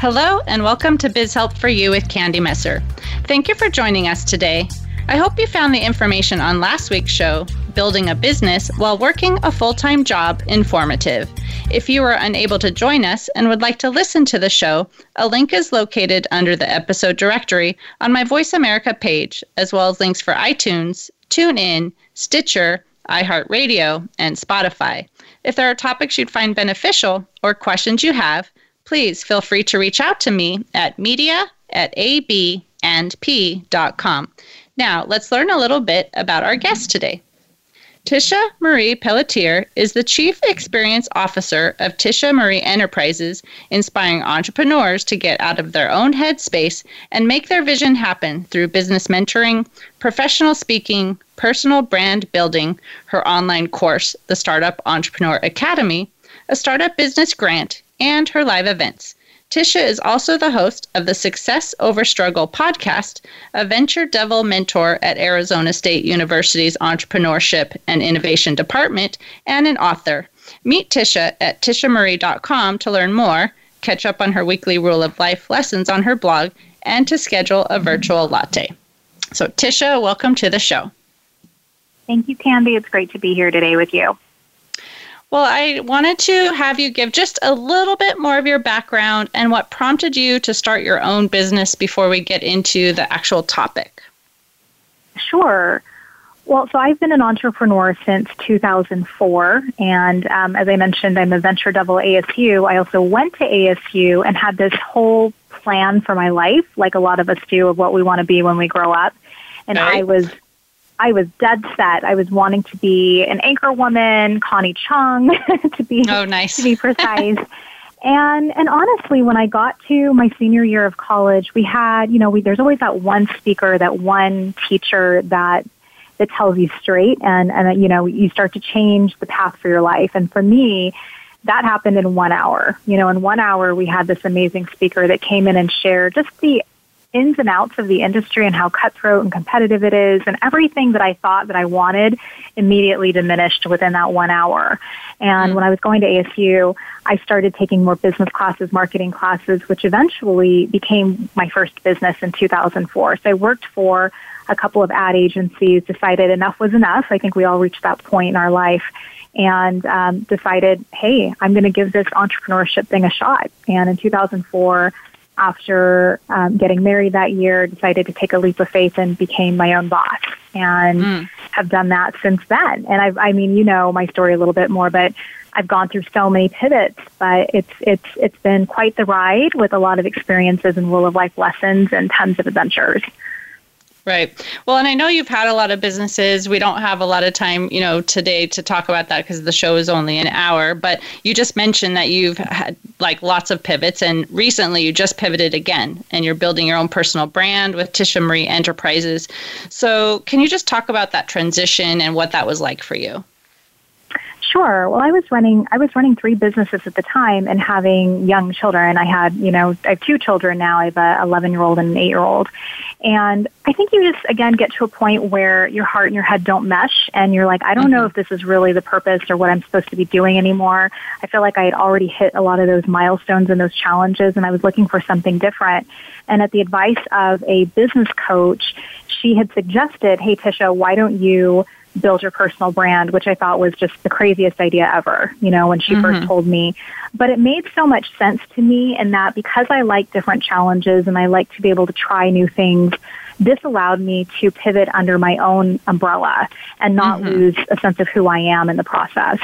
Hello, and welcome to Biz Help for You with Candy Messer. Thank you for joining us today. I hope you found the information on last week's show, Building a Business While Working a Full Time Job, informative. If you were unable to join us and would like to listen to the show, a link is located under the episode directory on my Voice America page, as well as links for iTunes, TuneIn, Stitcher, iHeartRadio, and Spotify. If there are topics you'd find beneficial or questions you have, please feel free to reach out to me at media at abandp.com. Now, let's learn a little bit about our guest today. Tisha Marie Pelletier is the Chief Experience Officer of Tisha Marie Enterprises, inspiring entrepreneurs to get out of their own headspace and make their vision happen through business mentoring, professional speaking, personal brand building, her online course, the Startup Entrepreneur Academy, a startup business grant, and her live events. Tisha is also the host of the Success Over Struggle podcast, a venture devil mentor at Arizona State University's Entrepreneurship and Innovation Department, and an author. Meet Tisha at tishamarie.com to learn more, catch up on her weekly rule of life lessons on her blog, and to schedule a virtual latte. So, Tisha, welcome to the show. Thank you, Candy. It's great to be here today with you. Well, I wanted to have you give just a little bit more of your background and what prompted you to start your own business before we get into the actual topic. Sure. Well, so I've been an entrepreneur since 2004. And um, as I mentioned, I'm a venture devil ASU. I also went to ASU and had this whole plan for my life, like a lot of us do, of what we want to be when we grow up. And right. I was I was dead set. I was wanting to be an anchor woman, Connie Chung, to be oh, nice. to be precise. and and honestly, when I got to my senior year of college, we had you know we, there's always that one speaker, that one teacher that that tells you straight, and and you know you start to change the path for your life. And for me, that happened in one hour. You know, in one hour, we had this amazing speaker that came in and shared just the ins and outs of the industry and how cutthroat and competitive it is and everything that I thought that I wanted immediately diminished within that one hour. And mm when I was going to ASU, I started taking more business classes, marketing classes, which eventually became my first business in 2004. So I worked for a couple of ad agencies, decided enough was enough. I think we all reached that point in our life and um, decided, hey, I'm going to give this entrepreneurship thing a shot. And in 2004, after um, getting married that year, decided to take a leap of faith and became my own boss and mm. have done that since then. And I've, I mean, you know my story a little bit more, but I've gone through so many pivots, but it's, it's, it's been quite the ride with a lot of experiences and rule of life lessons and tons of adventures. Right. Well, and I know you've had a lot of businesses. We don't have a lot of time, you know, today to talk about that because the show is only an hour. But you just mentioned that you've had like lots of pivots, and recently you just pivoted again, and you're building your own personal brand with Tisha Marie Enterprises. So, can you just talk about that transition and what that was like for you? Sure. Well, I was running I was running three businesses at the time and having young children. I had, you know, I have two children now. I have a 11 year old and an 8 year old. And I think you just again get to a point where your heart and your head don't mesh and you're like, I don't know mm-hmm. if this is really the purpose or what I'm supposed to be doing anymore. I feel like I had already hit a lot of those milestones and those challenges and I was looking for something different. And at the advice of a business coach, she had suggested, Hey Tisha, why don't you build your personal brand, which I thought was just the craziest idea ever, you know, when she mm-hmm. first told me. But it made so much sense to me in that because I like different challenges and I like to be able to try new things, this allowed me to pivot under my own umbrella and not mm-hmm. lose a sense of who I am in the process.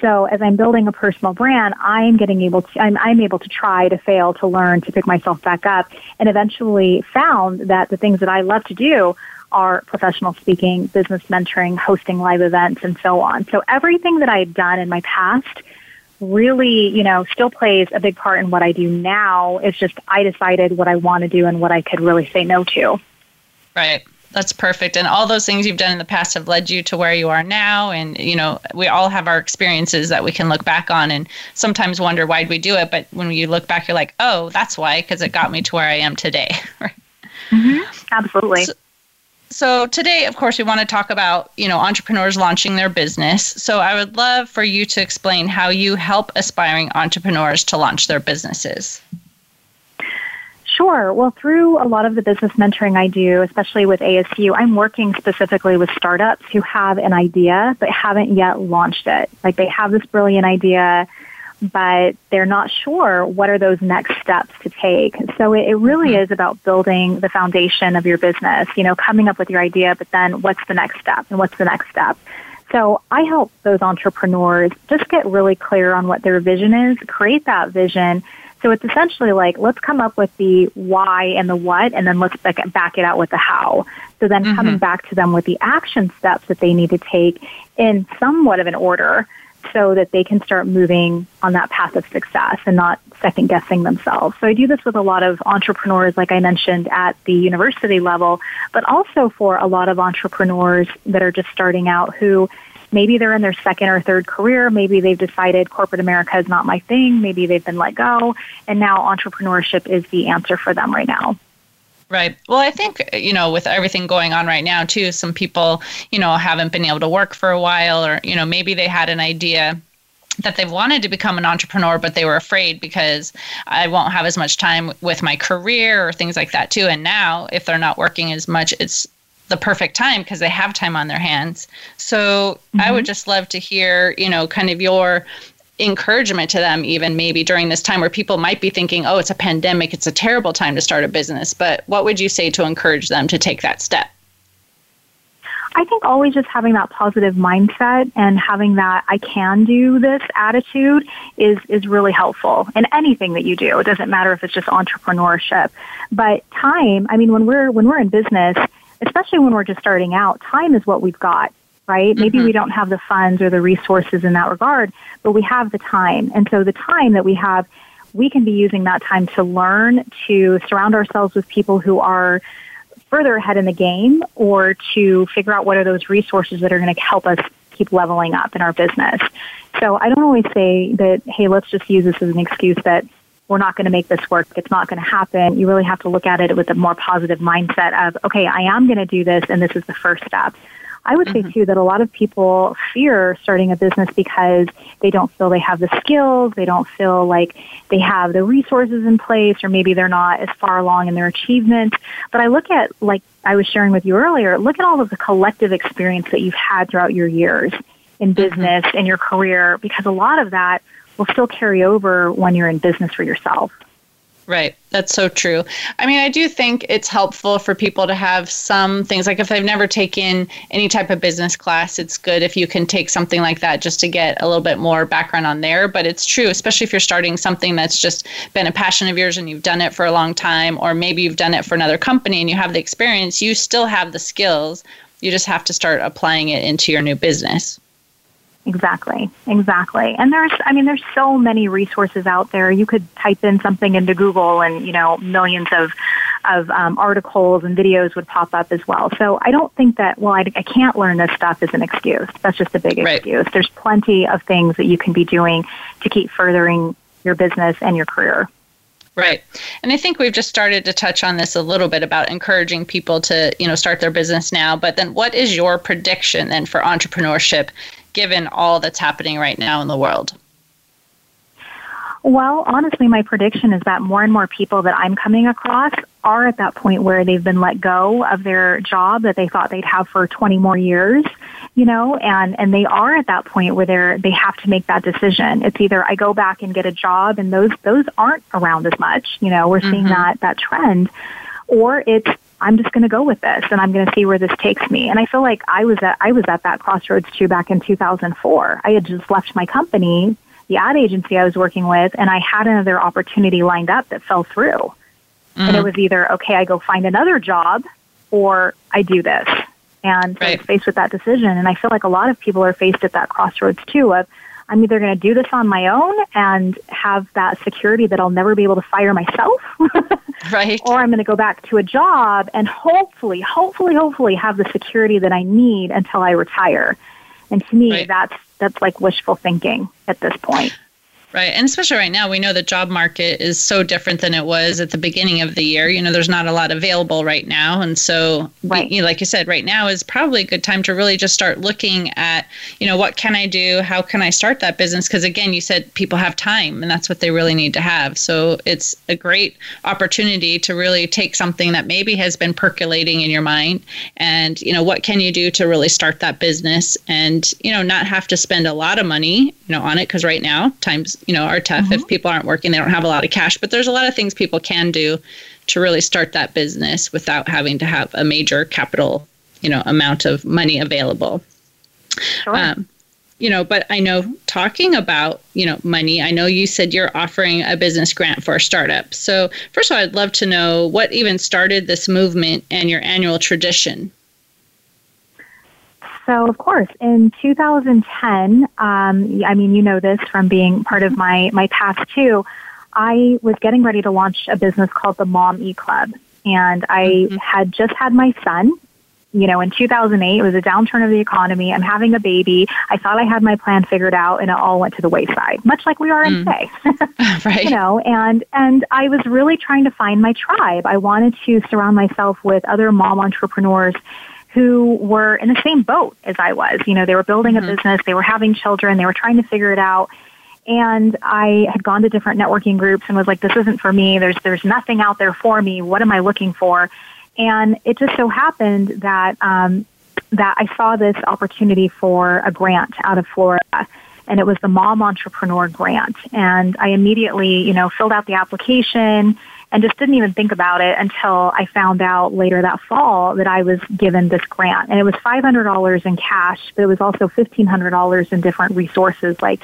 So as I'm building a personal brand, I'm getting able to, I'm, I'm able to try, to fail, to learn, to pick myself back up, and eventually found that the things that I love to do are professional speaking, business mentoring, hosting live events, and so on. So everything that I had done in my past really, you know, still plays a big part in what I do now. It's just I decided what I want to do and what I could really say no to. Right. That's perfect. And all those things you've done in the past have led you to where you are now. And, you know, we all have our experiences that we can look back on and sometimes wonder why'd we do it. But when you look back, you're like, oh, that's why, because it got me to where I am today. mm-hmm. Absolutely. So, so today, of course, we want to talk about, you know, entrepreneurs launching their business. So I would love for you to explain how you help aspiring entrepreneurs to launch their businesses. Sure. Well, through a lot of the business mentoring I do, especially with ASU, I'm working specifically with startups who have an idea but haven't yet launched it. Like they have this brilliant idea, but they're not sure what are those next steps to take. So it, it really mm-hmm. is about building the foundation of your business, you know, coming up with your idea, but then what's the next step and what's the next step? So I help those entrepreneurs just get really clear on what their vision is, create that vision, so it's essentially like, let's come up with the why and the what, and then let's back it out with the how. So then mm-hmm. coming back to them with the action steps that they need to take in somewhat of an order so that they can start moving on that path of success and not second guessing themselves. So I do this with a lot of entrepreneurs, like I mentioned, at the university level, but also for a lot of entrepreneurs that are just starting out who maybe they're in their second or third career. Maybe they've decided corporate America is not my thing. Maybe they've been let go. And now entrepreneurship is the answer for them right now. Right. Well, I think, you know, with everything going on right now, too, some people, you know, haven't been able to work for a while, or, you know, maybe they had an idea that they've wanted to become an entrepreneur, but they were afraid because I won't have as much time with my career or things like that, too. And now, if they're not working as much, it's the perfect time because they have time on their hands. So mm-hmm. I would mm-hmm. just love to hear, you know, kind of your encouragement to them even maybe during this time where people might be thinking oh it's a pandemic it's a terrible time to start a business but what would you say to encourage them to take that step I think always just having that positive mindset and having that I can do this attitude is is really helpful in anything that you do. It doesn't matter if it's just entrepreneurship. But time, I mean when we're when we're in business, especially when we're just starting out, time is what we've got, right? Mm-hmm. Maybe we don't have the funds or the resources in that regard, but we have the time. And so the time that we have, we can be using that time to learn, to surround ourselves with people who are further ahead in the game, or to figure out what are those resources that are going to help us keep leveling up in our business. So I don't always say that, hey, let's just use this as an excuse that we're not going to make this work. It's not going to happen. You really have to look at it with a more positive mindset of, okay, I am going to do this and this is the first step. I would say mm-hmm. too that a lot of people fear starting a business because they don't feel they have the skills, they don't feel like they have the resources in place, or maybe they're not as far along in their achievement. But I look at, like I was sharing with you earlier, look at all of the collective experience that you've had throughout your years in mm-hmm. business, mm-hmm. in your career, because a lot of that will still carry over when you're in business for yourself. Right. That's so true. I mean, I do think it's helpful for people to have some things like if they've never taken any type of business class, it's good if you can take something like that just to get a little bit more background on there. But it's true, especially if you're starting something that's just been a passion of yours and you've done it for a long time, or maybe you've done it for another company and you have the experience, you still have the skills. You just have to start applying it into your new business. Exactly, exactly. And there's, I mean, there's so many resources out there. You could type in something into Google, and you know, millions of of um, articles and videos would pop up as well. So I don't think that well, I, I can't learn this stuff is an excuse. That's just a big right. excuse. There's plenty of things that you can be doing to keep furthering your business and your career. Right. And I think we've just started to touch on this a little bit about encouraging people to, you know, start their business now. But then what is your prediction then for entrepreneurship given all that's happening right now in the world? Well, honestly, my prediction is that more and more people that I'm coming across are at that point where they've been let go of their job that they thought they'd have for 20 more years, you know, and, and they are at that point where they're, they have to make that decision. It's either I go back and get a job and those, those aren't around as much, you know, we're seeing mm-hmm. that, that trend, or it's I'm just going to go with this and I'm going to see where this takes me. And I feel like I was at I was at that crossroads too back in 2004. I had just left my company, the ad agency I was working with, and I had another opportunity lined up that fell through. Mm-hmm. And it mm. was either okay, I go find another job or I do this. And right. I was faced with that decision and I feel like a lot of people are faced at that crossroads too of I'm either going to do this on my own and have that security that I'll never be able to fire myself. right. Or I'm going to go back to a job and hopefully, hopefully, hopefully have the security that I need until I retire. And to me, right. that's that's like wishful thinking at this point. Right. And especially right now, we know the job market is so different than it was at the beginning of the year. You know, there's not a lot available right now. And so, right. you know, like you said, right now is probably a good time to really just start looking at, you know, what can I do? How can I start that business? Because again, you said people have time and that's what they really need to have. So it's a great opportunity to really take something that maybe has been percolating in your mind and, you know, what can you do to really start that business and, you know, not have to spend a lot of money, you know, on it? Because right now, times you know are tough mm-hmm. if people aren't working they don't have a lot of cash but there's a lot of things people can do to really start that business without having to have a major capital you know amount of money available sure. Um, you know but i know talking about you know money i know you said you're offering a business grant for a startup so first of all i'd love to know what even started this movement and your annual tradition so, of course, in 2010, um, I mean, you know this from being part of my, my past too, I was getting ready to launch a business called the Mom E Club. And I mm-hmm. had just had my son. You know, in 2008, it was a downturn of the economy. I'm having a baby. I thought I had my plan figured out, and it all went to the wayside, much like we are in mm. today. right. You know, and and I was really trying to find my tribe. I wanted to surround myself with other mom entrepreneurs who were in the same boat as I was. You know, they were building mm-hmm. a business, they were having children, they were trying to figure it out. And I had gone to different networking groups and was like, this isn't for me. There's, there's nothing out there for me. What am I looking for? And it just so happened that, um, that I saw this opportunity for a grant out of Florida and it was the Mom Entrepreneur Grant. And I immediately, you know, filled out the application and just didn't even think about it until I found out later that fall that I was given this grant. And it was $500 in cash, but it was also $1,500 in different resources like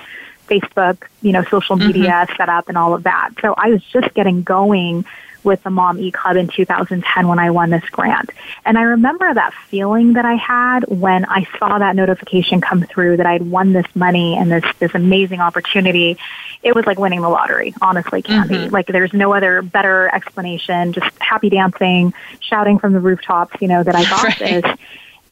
Facebook, you know, social mm-hmm. media mm-hmm. setup and all of that. So I was just getting going with the Mom E Club in 2010 when I won this grant. And I remember that feeling that I had when I saw that notification come through that I'd won this money and this, this amazing opportunity. It was like winning the lottery, honestly, Candy. Mm-hmm. Like there's no other better explanation, just happy dancing, shouting from the rooftops, you know, that I got right. this.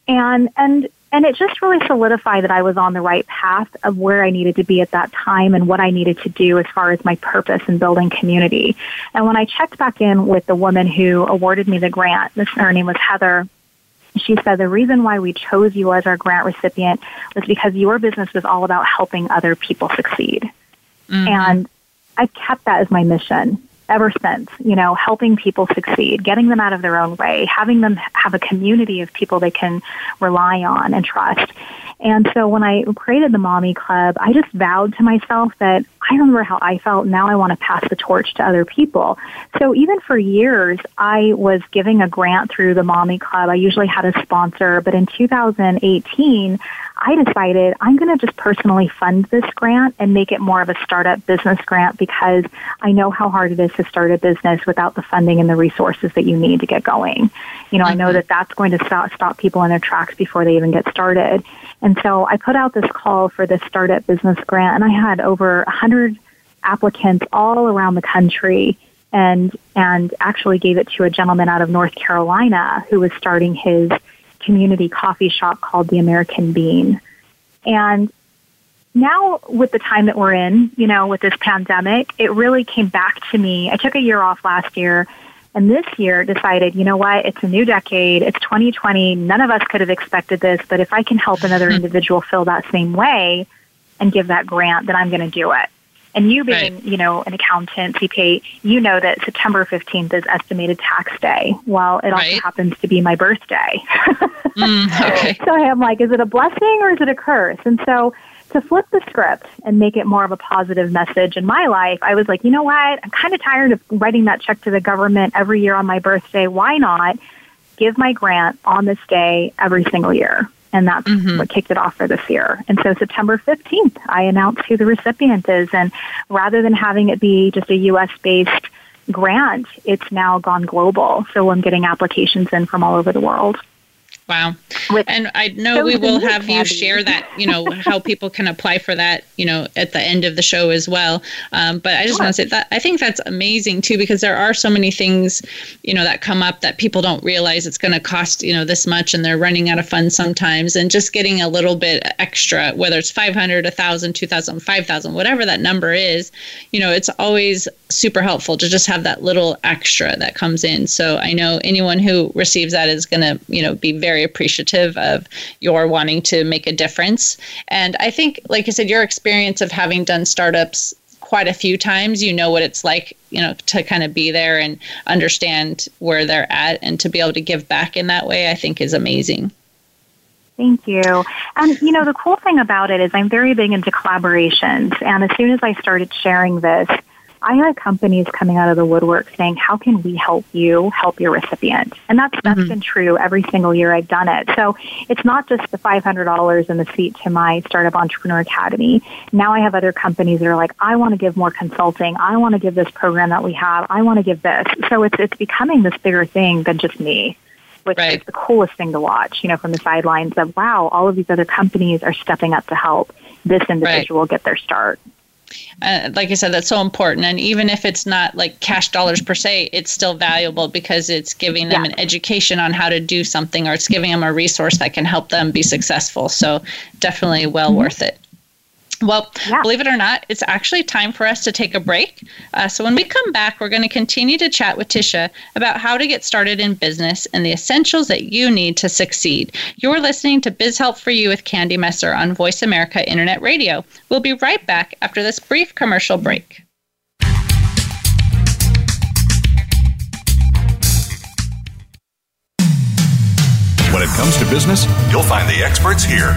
And, and and it just really solidified that I was on the right path of where I needed to be at that time and what I needed to do as far as my purpose in building community. And when I checked back in with the woman who awarded me the grant, this, her name was Heather, she said the reason why we chose you as our grant recipient was because your business was all about helping other people succeed. Mm-hmm. And I kept that as my mission ever since, you know, helping people succeed, getting them out of their own way, having them have a community of people they can rely on and trust. And so when I created the Mom E Club, I just vowed to myself that I remember how I felt. Now I want to pass the torch to other people. So even for years, I was giving a grant through the Mom E Club. I usually had a sponsor, but in 2018, I decided I'm going to just personally fund this grant and make it more of a startup business grant because I know how hard it is to start a business without the funding and the resources that you need to get going. You know, mm-hmm. I know mm-hmm. that that's going to stop, stop people in their tracks before they even get started. And so I put out this call for this startup business grant and I had over 100 applicants all around the country and and actually gave it to a gentleman out of North Carolina who was starting his community coffee shop called the American Bean. And now with the time that we're in, you know, with this pandemic, it really came back to me. I took a year off last year and this year decided, you know what, it's a new decade, it's 2020, none of us could have expected this, but if I can help another hmm. individual feel that same way and give that grant, then I'm going to do it. And you being, right. you know, an accountant, CPA, you know that September 15th is estimated tax day. Well, it also right. happens to be my birthday. mm, okay. So I'm like, is it a blessing or is it a curse? And so to flip the script and make it more of a positive message in my life, I was like, you know what? I'm kind of tired of writing that check to the government every year on my birthday. Why not give my grant on this day every single year? And that's mm-hmm. what kicked it off for this year. And so September 15th, I announced who the recipient is. And rather than having it be just a U.S. based grant, it's now gone global. So I'm getting applications in from all over the world. Wow. and I know we will have you share that, you know, how people can apply for that, you know, at the end of the show as well. Um, but I just sure. want to say that I think that's amazing too, because there are so many things, you know, that come up that people don't realize it's going to cost, you know, this much and they're running out of funds sometimes. And just getting a little bit extra, whether it's 500, 1,000, 2,000, 5,000, whatever that number is, you know, it's always super helpful to just have that little extra that comes in. So I know anyone who receives that is going to, you know, be very very appreciative of your wanting to make a difference. And I think, like I said, your experience of having done startups quite a few times, you know what it's like, you know, to kind of be there and understand where they're at and to be able to give back in that way, I think is amazing. Thank you. And, you know, the cool thing about it is I'm very big into collaborations. And as soon as I started sharing this, I had companies coming out of the woodwork saying, "How can we help you help your recipient?" And that's that's mm-hmm. been true every single year I've done it. So it's not just the five hundred dollars in the seat to my startup entrepreneur academy. Now I have other companies that are like, "I want to give more consulting. I want to give this program that we have. I want to give this." So it's it's becoming this bigger thing than just me which right. is the coolest thing to watch, you know, from the sidelines of, wow, all of these other companies are stepping up to help this individual right. get their start uh, like I said, that's so important. And even if it's not like cash dollars per se, it's still valuable because it's giving them yeah. an education on how to do something or it's giving them a resource that can help them be successful. So definitely well mm-hmm. worth it. Well, yeah. believe it or not, it's actually time for us to take a break. Uh, so, when we come back, we're going to continue to chat with Tisha about how to get started in business and the essentials that you need to succeed. You're listening to Biz Help for You with Candy Messer on Voice America Internet Radio. We'll be right back after this brief commercial break. When it comes to business, you'll find the experts here.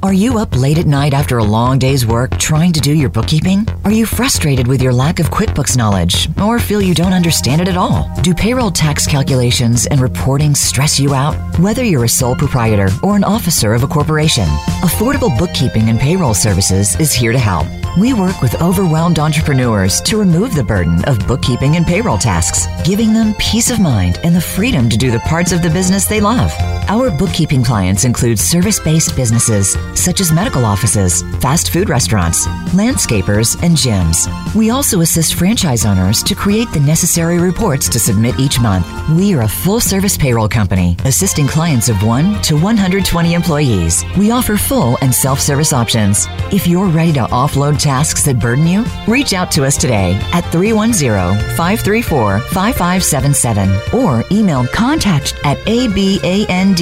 Are you up late at night after a long day's work trying to do your bookkeeping? Are you frustrated with your lack of QuickBooks knowledge or feel you don't understand it at all? Do payroll tax calculations and reporting stress you out? Whether you're a sole proprietor or an officer of a corporation, Affordable Bookkeeping and Payroll Services is here to help. We work with overwhelmed entrepreneurs to remove the burden of bookkeeping and payroll tasks, giving them peace of mind and the freedom to do the parts of the business they love. Our bookkeeping clients include service based businesses such as medical offices, fast food restaurants, landscapers, and gyms. We also assist franchise owners to create the necessary reports to submit each month. We are a full service payroll company, assisting clients of 1 to 120 employees. We offer full and self service options. If you're ready to offload tasks that burden you, reach out to us today at 310 534 5577 or email contact at abandp.com.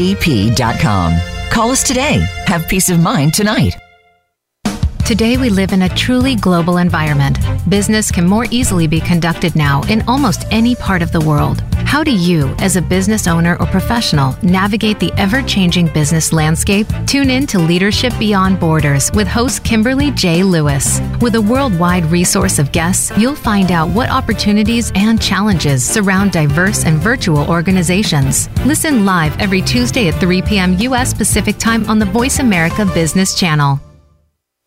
Call us today. Have peace of mind tonight. Today, we live in a truly global environment. Business can more easily be conducted now in almost any part of the world. How do you, as a business owner or professional, navigate the ever changing business landscape? Tune in to Leadership Beyond Borders with host Kimberly J. Lewis. With a worldwide resource of guests, you'll find out what opportunities and challenges surround diverse and virtual organizations. Listen live every Tuesday at 3 p.m. U.S. Pacific Time on the Voice America Business Channel.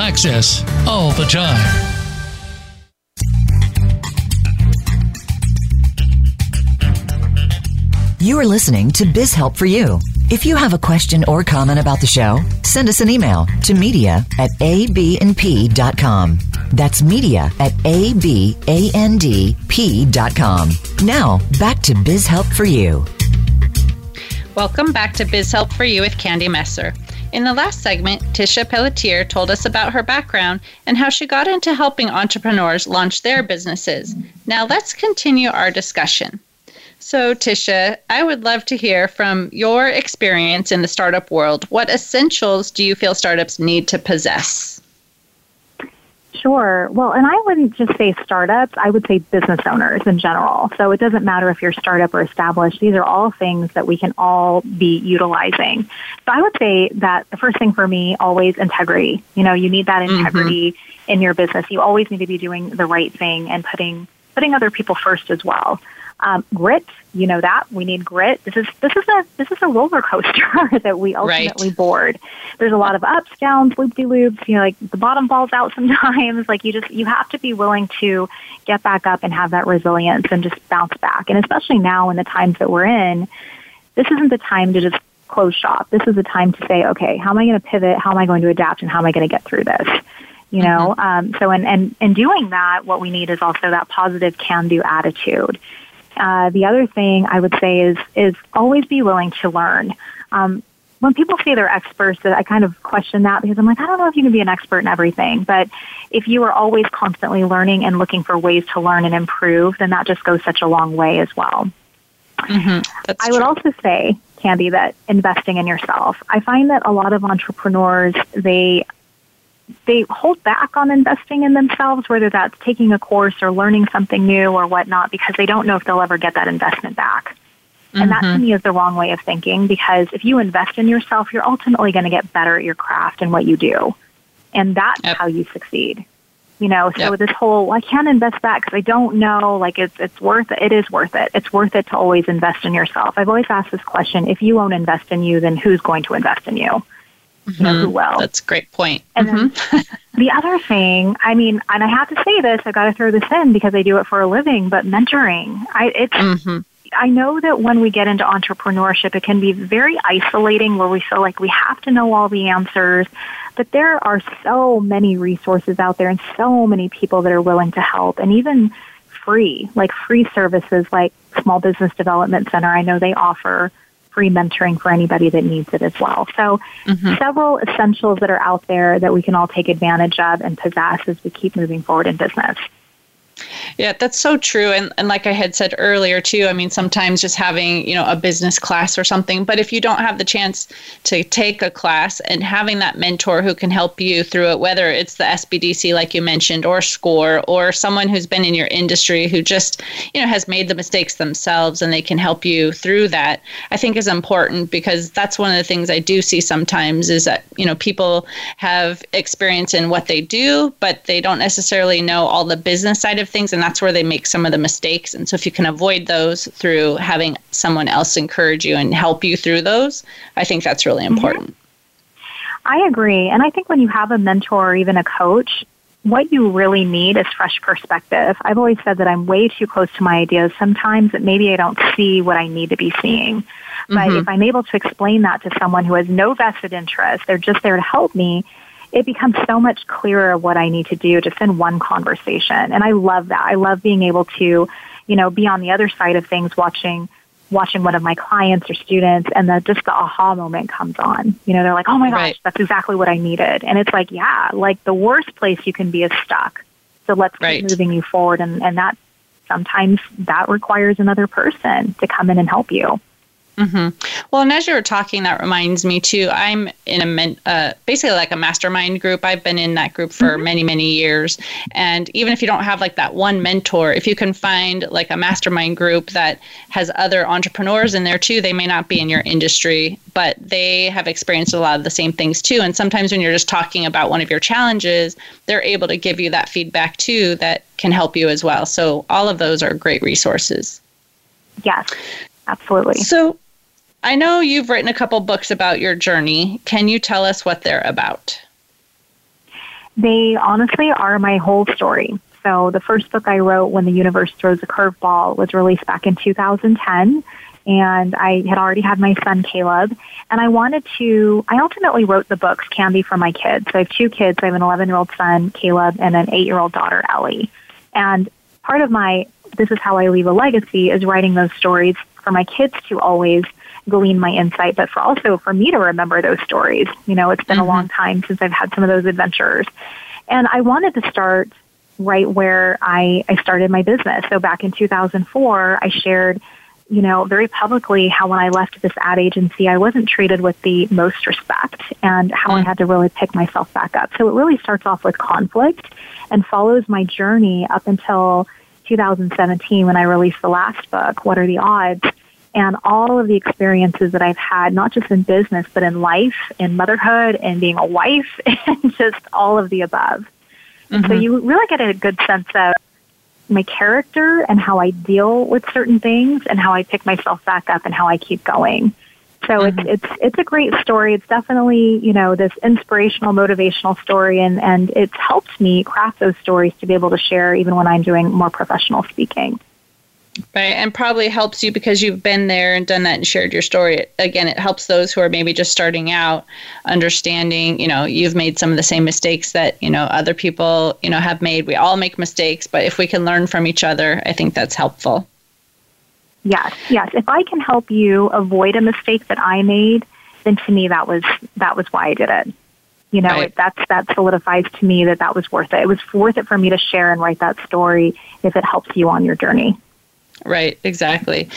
access, all the time. You are listening to Biz Help for You. If you have a question or comment about the show, send us an email to media at abandp.com. That's media at abandp.com. Now, back to Biz Help for You. Welcome back to Biz Help for You with Candy Messer. In the last segment, Tisha Pelletier told us about her background and how she got into helping entrepreneurs launch their businesses. Now let's continue our discussion. So, Tisha, I would love to hear from your experience in the startup world. What essentials do you feel startups need to possess? Sure. Well, and I wouldn't just say startups, I would say business owners in general. So it doesn't matter if you're startup or established. These are all things that we can all be utilizing. So I would say that the first thing for me, always integrity. You know, you need that mm-hmm. integrity mm-hmm. in your business. You always need to be doing the right thing and putting putting other people first as well. Um, grit, you know that we need grit. This is this is a this is a roller coaster that we ultimately right. board. There's a lot of ups, downs, loop de loops. You know, like the bottom falls out sometimes. Like you just you have to be willing to get back up and have that resilience and just bounce back. And especially now in the times that we're in, this isn't the time to just close shop. This is the time to say, okay, how am I going to pivot? How am I going to adapt? And how am I going to get through this? You know, mm-hmm. um, so in, in, in doing that, what we need is also that positive can-do attitude. Uh, the other thing I would say is is always be willing to learn. Um, when people say they're experts, I kind of question that because I'm like, I don't know if you can be an expert in everything. But if you are always constantly learning and looking for ways to learn and improve, then that just goes such a long way as well. Mm-hmm. I would true. also say, Candy, that investing in yourself. I find that a lot of entrepreneurs they they hold back on investing in themselves, whether that's taking a course or learning something new or whatnot, because they don't know if they'll ever get that investment back. Mm-hmm. And that to mm-hmm. me is the wrong way of thinking because if you invest in yourself, you're ultimately going to get better at your craft and what you do. And that's yep. how you succeed. You know, so yep. this whole, well, I can't invest that because I don't know, like it's, it's worth it. It is worth it. It's worth it to always invest in yourself. I've always asked this question, if you won't invest in you, then who's going to invest in you? Mm-hmm. know who will. That's a great point. And mm-hmm. then the other thing, I mean, and I have to say this, I've got to throw this in because I do it for a living, but mentoring, I it's. Mm-hmm. I know that when we get into entrepreneurship, it can be very isolating where we feel like we have to know all the answers. But there are so many resources out there and so many people that are willing to help and even free, like free services like Small Business Development Center. I know they offer free mentoring for anybody that needs it as well. So, mm-hmm. several essentials that are out there that we can all take advantage of and possess as we keep moving forward in business. Yeah, that's so true. And, and like I had said earlier, too, I mean, sometimes just having, you know, a business class or something, but if you don't have the chance to take a class and having that mentor who can help you through it, whether it's the SBDC, like you mentioned, or SCORE, or someone who's been in your industry who just, you know, has made the mistakes themselves and they can help you through that, I think is important because that's one of the things I do see sometimes is that, you know, people have experience in what they do, but they don't necessarily know all the business side of things. And that's where they make some of the mistakes. And so if you can avoid those through having someone else encourage you and help you through those, I think that's really mm-hmm. important. I agree. And I think when you have a mentor or even a coach, what you really need is fresh perspective. I've always said that I'm way too close to my ideas sometimes that maybe I don't see what I need to be seeing. But mm-hmm. if I'm able to explain that to someone who has no vested interest, they're just there to help me, it becomes so much clearer what I need to do just in one conversation. And I love that. I love being able to, you know, be on the other side of things watching watching one of my clients or students and the just the aha moment comes on. You know, they're like, Oh my gosh, right. that's exactly what I needed. And it's like, yeah, like the worst place you can be is stuck. So let's keep moving you forward and, and that sometimes that requires another person to come in and help you. Mm-hmm. Well, and as you were talking, that reminds me too. I'm in a men, uh, basically like a mastermind group. I've been in that group for mm-hmm. many, many years. And even if you don't have like that one mentor, if you can find like a mastermind group that has other entrepreneurs in there too, they may not be in your industry, but they have experienced a lot of the same things too. And sometimes when you're just talking about one of your challenges, they're able to give you that feedback too that can help you as well. So all of those are great resources. Yes, absolutely. So I know you've written a couple books about your journey. Can you tell us what they're about? They honestly are my whole story. So the first book I wrote, When the Universe Throws a Curveball, was released back in 2010. And I had already had my son Caleb. And I wanted to, I ultimately wrote the books, Candy, for my kids. So I have two kids. I have an 11 year old son, Caleb, and an 8 year old daughter, Ellie. And part of my, this is how I leave a legacy, is writing those stories for my kids to always glean my insight, but for also for me to remember those stories. You know, it's been mm-hmm. a long time since I've had some of those adventures. And I wanted to start right where I, I started my business. So back in 2004, I shared you know, very publicly how when I left this ad agency, I wasn't treated with the most respect and how I had to really pick myself back up. So it really starts off with conflict and follows my journey up until 2017 when I released the last book, What Are the Odds? And all of the experiences that I've had, not just in business, but in life, in motherhood, and being a wife, and just all of the above. Mm-hmm. So you really get a good sense of my character and how I deal with certain things and how I pick myself back up and how I keep going. So mm-hmm. it's it's it's a great story. It's definitely you know this inspirational, motivational story, and and it's helped me craft those stories to be able to share even when I'm doing more professional speaking. Right, and probably helps you because you've been there and done that and shared your story. Again, it helps those who are maybe just starting out understanding, you know, you've made some of the same mistakes that, you know, other people, you know, have made. We all make mistakes, but if we can learn from each other, I think that's helpful. Yes, yes. If I can help you avoid a mistake that I made, then to me that was that was why I did it. You know, right. it, that's that solidifies to me that that was worth it. It was worth it for me to share and write that story if it helps you on your journey. Right, exactly.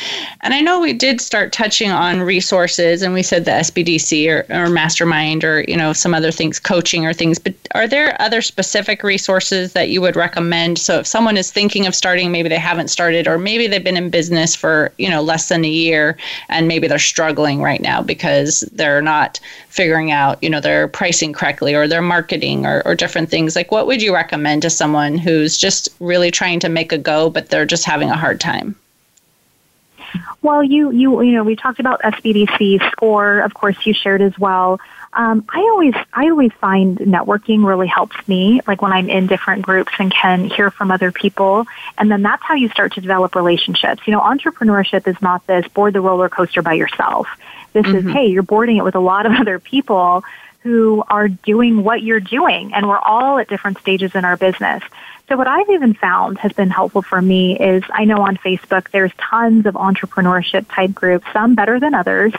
And I know we did start touching on resources and we said the SBDC or, or mastermind or, you know, some other things, coaching or things, but are there other specific resources that you would recommend? So if someone is thinking of starting, maybe they haven't started, or maybe they've been in business for, you know, less than a year and maybe they're struggling right now because they're not figuring out, you know, their pricing correctly or their marketing or, or different things. Like what would you recommend to someone who's just really trying to make a go, but they're just having a hard time? Well, you you you know we talked about SBDC score. Of course, you shared as well. Um, I always I always find networking really helps me. Like when I'm in different groups and can hear from other people, and then that's how you start to develop relationships. You know, entrepreneurship is not this board the roller coaster by yourself. This mm-hmm. is hey, you're boarding it with a lot of other people who are doing what you're doing, and we're all at different stages in our business. So what I've even found has been helpful for me is I know on Facebook there's tons of entrepreneurship type groups, some better than others,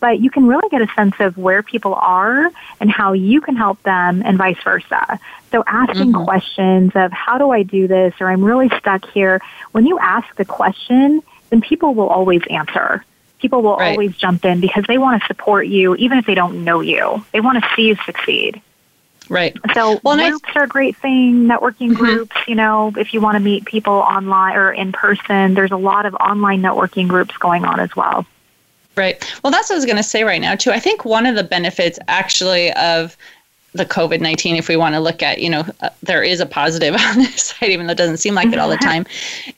but you can really get a sense of where people are and how you can help them and vice versa. So asking mm-hmm. questions of how do I do this or I'm really stuck here. When you ask the question, then people will always answer. People will right. always jump in because they want to support you even if they don't know you. They want to see you succeed. Right. So well, groups are a great thing. Networking mm-hmm. groups, you know, if you want to meet people online or in person, there's a lot of online networking groups going on as well. Right. Well, that's what I was going to say right now too. I think one of the benefits actually of the COVID 19, if we want to look at, you know, uh, there is a positive on this side, even though it doesn't seem like it all the time,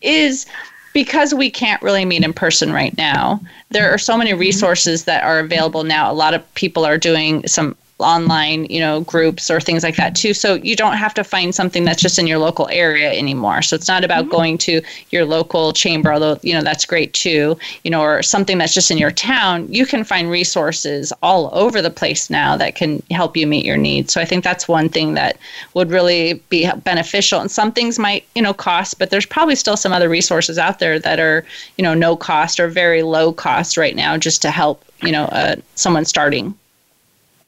is because we can't really meet in person right now, there are so many resources that are available now. A lot of people are doing some online, you know, groups or things like that too. So you don't have to find something that's just in your local area anymore. So it's not about mm-hmm. going to your local chamber, although, you know, that's great too, you know, or something that's just in your town. You can find resources all over the place now that can help you meet your needs. So I think that's one thing that would really be beneficial. And some things might, you know, cost, but there's probably still some other resources out there that are, you know, no cost or very low cost right now just to help, you know, uh, someone starting.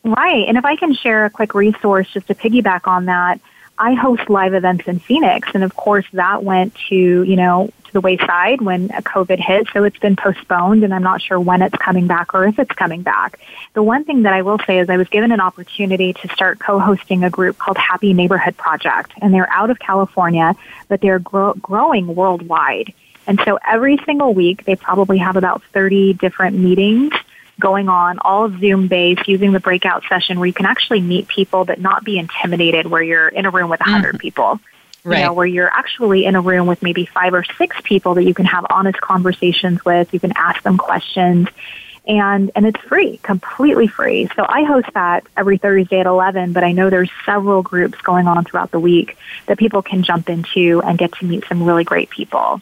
Right. And if I can share a quick resource just to piggyback on that, I host live events in Phoenix. And of course, that went to, you know, to the wayside when COVID hit. So it's been postponed and I'm not sure when it's coming back or if it's coming back. The one thing that I will say is I was given an opportunity to start co-hosting a group called Happy Neighborhood Project. And they're out of California, but they're gro- growing worldwide. And so every single week, they probably have about 30 different meetings going on, all Zoom based, using the breakout session where you can actually meet people but not be intimidated where you're in a room with a 100 mm. people. Right. You know, where you're actually in a room with maybe five or six people that you can have honest conversations with, you can ask them questions, and and it's free, completely free. So I host that every Thursday at 11, but I know there's several groups going on throughout the week that people can jump into and get to meet some really great people.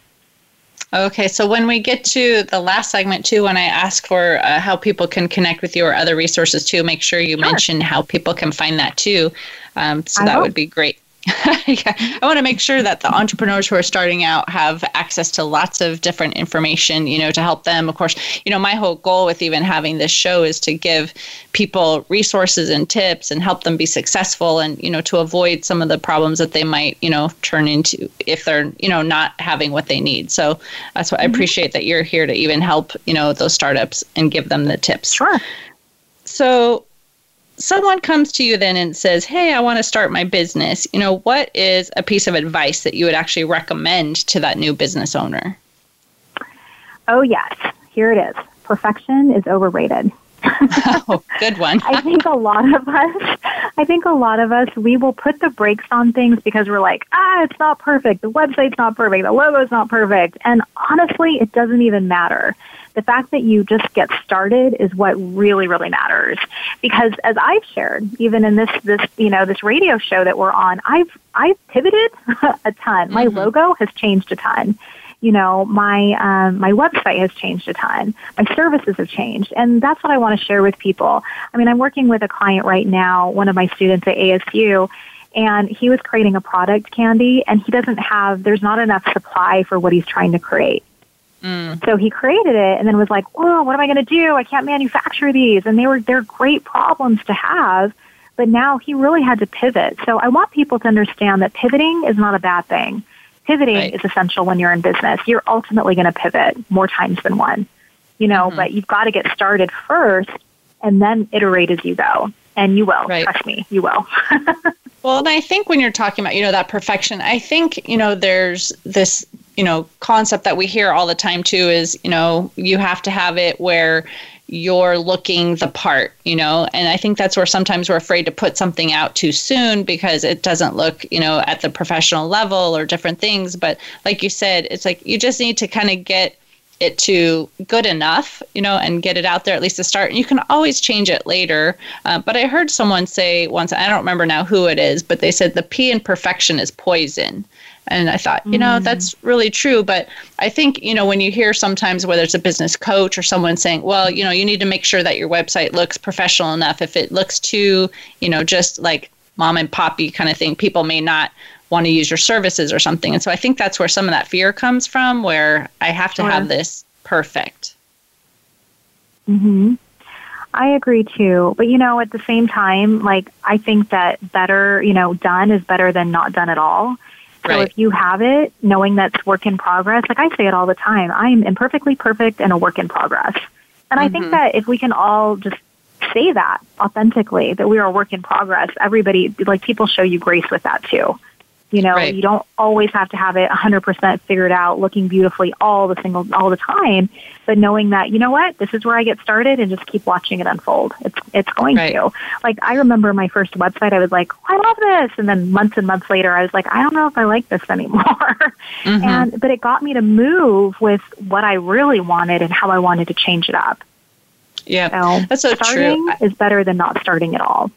Okay, so when we get to the last segment too, when I ask for uh, how people can connect with you or other resources too, make sure you sure. mention how people can find that too. Um, so I that hope. would be great. yeah, I want to make sure that the entrepreneurs who are starting out have access to lots of different information, you know, to help them. Of course, you know, my whole goal with even having this show is to give people resources and tips and help them be successful and, you know, to avoid some of the problems that they might, you know, turn into if they're, you know, not having what they need. So that's why mm-hmm. I appreciate that you're here to even help, you know, those startups and give them the tips. Sure. So someone comes to you then and says, Hey, I want to start my business, you know, what is a piece of advice that you would actually recommend to that new business owner? Oh, yes. Here it is. Perfection is overrated. oh, good one. I think a lot of us, I think a lot of us, we will put the brakes on things because we're like, ah, it's not perfect. The website's not perfect. The logo's not perfect. And honestly, it doesn't even matter the fact that you just get started is what really, really matters. Because as I've shared, even in this, this, you know, this radio show that we're on, I've, I've pivoted a ton. My mm-hmm. logo has changed a ton. You know, my, um, my website has changed a ton. My services have changed. And that's what I want to share with people. I mean, I'm working with a client right now, one of my students at ASU, and he was creating a product candy and he doesn't have there's not enough supply for what he's trying to create Mm. So he created it and then was like, "Whoa, what am I going to do? I can't manufacture these." And they were they're great problems to have, but now he really had to pivot. So I want people to understand that pivoting is not a bad thing. Pivoting right. is essential when you're in business. You're ultimately going to pivot more times than one. You know, mm-hmm. but you've got to get started first and then iterate as you go. And you will. Right. Trust me, you will. well, and I think when you're talking about, you know, that perfection, I think, you know, there's this you know concept that we hear all the time too is you know you have to have it where you're looking the part, you know, and I think that's where sometimes we're afraid to put something out too soon because it doesn't look, you know, at the professional level or different things. But like you said, it's like you just need to kind of get it to good enough, you know, and get it out there at least to start. And you can always change it later. Uh, but I heard someone say once, I don't remember now who it is, but they said the P in perfection is poison. And I thought, you know, mm. that's really true. But I think, you know, when you hear sometimes whether it's a business coach or someone saying, well, you know, you need to make sure that your website looks professional enough. If it looks too, you know, just like mom and poppy kind of thing, people may not want to use your services or something. And so I think that's where some of that fear comes from, where I have to have this perfect. Hmm. I agree too. But you know, at the same time, like I think that better, you know, done is better than not done at all. So right. if you have it, knowing that's work in progress, like I say it all the time, I'm imperfectly perfect and a work in progress. And mm-hmm. I think mm-hmm. that if we can all just say that authentically, that we are a work in progress, everybody, like people show you grace with that too. You know, right. you don't always have to have it 100% figured out, looking beautifully all the single all the time, but knowing that you know what, this is where I get started, and just keep watching it unfold. It's it's going right. to. Like I remember my first website, I was like, oh, I love this, and then months and months later, I was like, I don't know if I like this anymore. Mm-hmm. And but it got me to move with what I really wanted and how I wanted to change it up. Yeah, so that's so starting true. is better than not starting at all.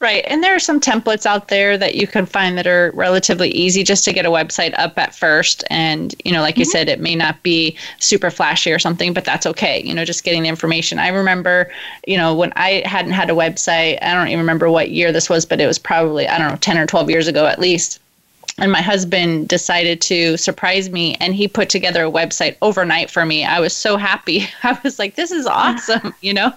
Right. And there are some templates out there that you can find that are relatively easy just to get a website up at first. And, you know, like mm-hmm. you said, it may not be super flashy or something, but that's okay. You know, just getting the information. I remember, you know, when I hadn't had a website, I don't even remember what year this was, but it was probably, I don't know, 10 or 12 years ago at least and my husband decided to surprise me and he put together a website overnight for me. I was so happy. I was like, this is ah. awesome, you know?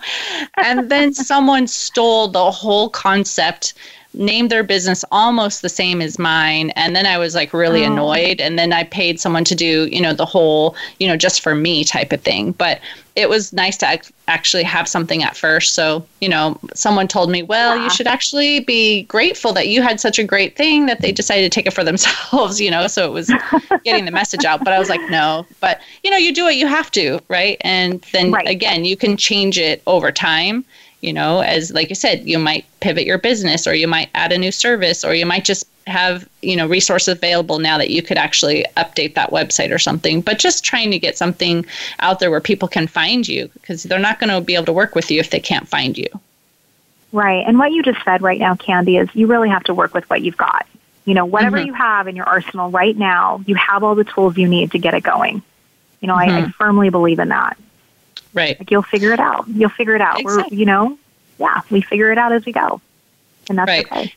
And then someone stole the whole concept named their business almost the same as mine. And then i was like really oh. annoyed. And then i paid someone to do you know the whole you know just for me type of thing. But it was nice to ac- actually have something at first. So you know someone told me well yeah. you should actually be grateful that you had such a great thing that they decided to take it for themselves you know? So it was getting the message out. But i was like no. But you know you do what you have to right? And then right. again you can change it over time you know as like you said you might pivot your business or you might add a new service or you might just have you know resources available now that you could actually update that website or something but just trying to get something out there where people can find you because they're not going to be able to work with you if they can't find you right and what you just said right now candy is you really have to work with what you've got you know whatever mm-hmm. you have in your arsenal right now you have all the tools you need to get it going you know mm-hmm. I, I mm-hmm. firmly believe in that Right. Like you'll figure it out. You'll figure it out. Exactly. We're, you know, yeah, we figure it out as we go. And that's right. okay.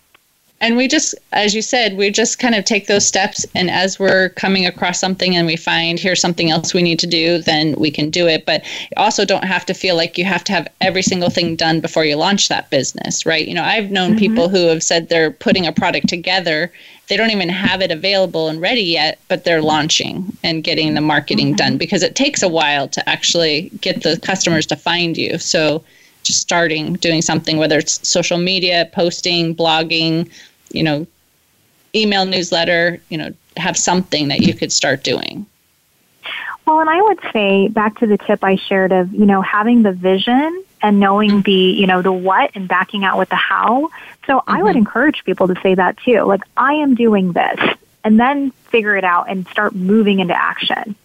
And we just as you said we just kind of take those steps and as we're coming across something and we find here's something else we need to do then we can do it but you also don't have to feel like you have to have every single thing done before you launch that business right you know i've known mm-hmm. people who have said they're putting a product together they don't even have it available and ready yet but they're launching and getting the marketing mm-hmm. done because it takes a while to actually get the customers to find you so just starting doing something whether it's social media posting blogging you know, email newsletter, you know, have something that you could start doing. Well, and I would say back to the tip I shared of, you know, having the vision and knowing the, you know, the what and backing out with the how. So mm-hmm. I would mm-hmm. encourage people to say that too. Like, I am doing this and then figure it out and start moving into action.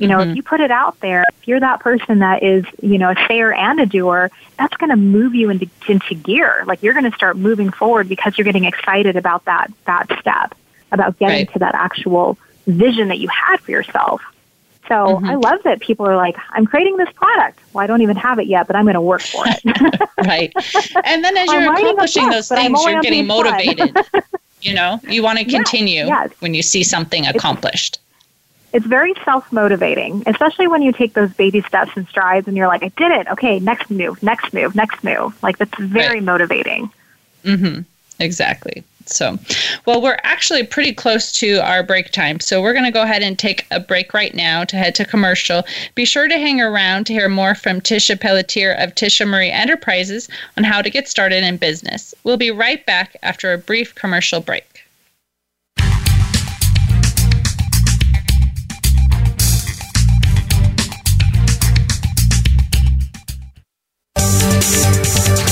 You know, mm-hmm. if you put it out there, if you're that person that is, you know, a sayer and a doer, that's going to move you into into gear. Like you're going to start moving forward because you're getting excited about that that step, about getting right. to that actual vision that you had for yourself. So mm-hmm. I love that people are like, I'm creating this product. Well, I don't even have it yet, but I'm going to work for it. right. And then as you're accomplishing book, those things, you're getting motivated. you know, you want to continue yes, yes. when you see something accomplished. It's, very self motivating, especially when you take those baby steps and strides and you're like, I did it. Okay, next move, next move, next move. Like that's very right. motivating. Mm-hmm. Exactly. So, well, we're actually pretty close to our break time. So, we're going to go ahead and take a break right now to head to commercial. Be sure to hang around to hear more from Tisha Pelletier of Tisha Marie Enterprises on how to get started in business. We'll be right back after a brief commercial break.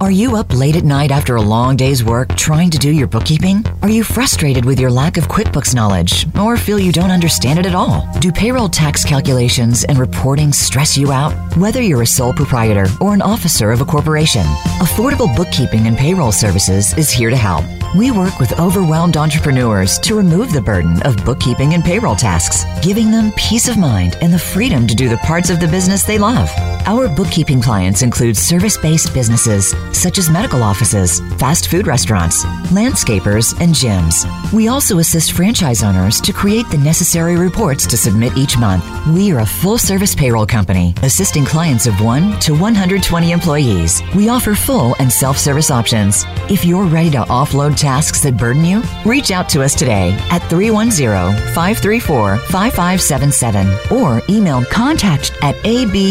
Are you up late at night after a long day's work trying to do your bookkeeping? Are you frustrated with your lack of QuickBooks knowledge or feel you don't understand it at all? Do payroll tax calculations and reporting stress you out? Whether you're a sole proprietor or an officer of a corporation, Affordable Bookkeeping and Payroll Services is here to help. We work with overwhelmed entrepreneurs to remove the burden of bookkeeping and payroll tasks, giving them peace of mind and the freedom to do the parts of the business they love. Our bookkeeping clients include service based businesses such as medical offices, fast food restaurants, landscapers, and gyms. We also assist franchise owners to create the necessary reports to submit each month. We are a full service payroll company, assisting clients of 1 to 120 employees. We offer full and self service options. If you're ready to offload tasks that burden you, reach out to us today at 310 534 5577 or email contact at abandp.com.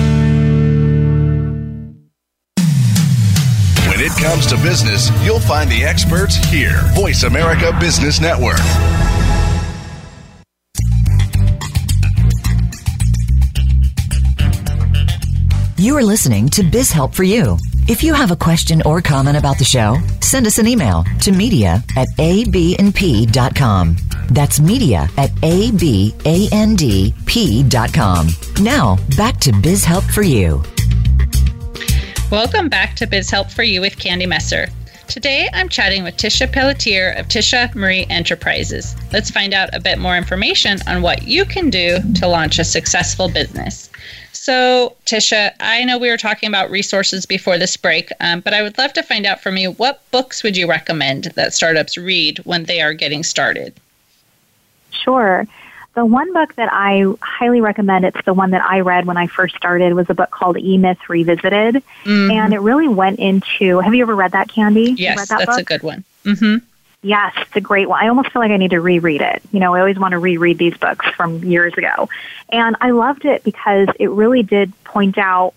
It comes to business, you'll find the experts here. Voice America Business Network. You are listening to Biz Help for You. If you have a question or comment about the show, send us an email to media at abandp.com. That's media at abandp.com. Now, back to Biz Help for You. Welcome back to Biz Help for You with Candy Messer. Today I'm chatting with Tisha Pelletier of Tisha Marie Enterprises. Let's find out a bit more information on what you can do to launch a successful business. So, Tisha, I know we were talking about resources before this break, um, but I would love to find out from you what books would you recommend that startups read when they are getting started? Sure. The one book that I highly recommend, it's the one that I read when I first started, was a book called E Myth Revisited. Mm-hmm. And it really went into have you ever read that, Candy? Yes, that that's book? a good one. Mm-hmm. Yes, it's a great one. I almost feel like I need to reread it. You know, I always want to reread these books from years ago. And I loved it because it really did point out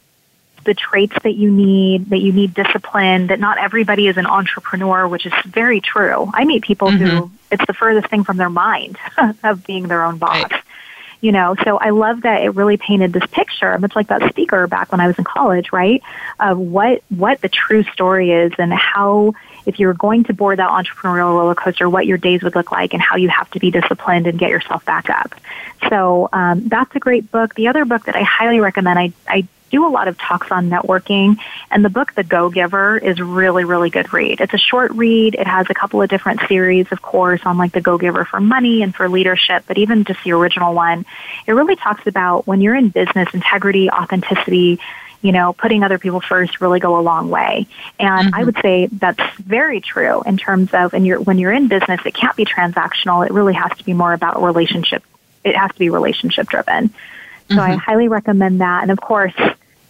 the traits that you need, that you need discipline, that not everybody is an entrepreneur, which is very true. I meet people mm-hmm. who it's the furthest thing from their mind of being their own boss. Right. you know so i love that it really painted this picture much like that speaker back when i was in college right of what what the true story is and how if you were going to board that entrepreneurial roller coaster what your days would look like and how you have to be disciplined and get yourself back up so um, that's a great book the other book that i highly recommend i, I do a lot of talks on networking, and the book The Go Giver is really, really good read. It's a short read. It has a couple of different series, of course, on like The Go Giver for money and for leadership, but even just the original one, it really talks about when you're in business, integrity, authenticity, you know, putting other people first really go a long way. And mm-hmm. I would say that's very true in terms of and you're when you're in business, it can't be transactional. It really has to be more about relationship. It has to be relationship driven. So mm-hmm. I highly recommend that. And of course,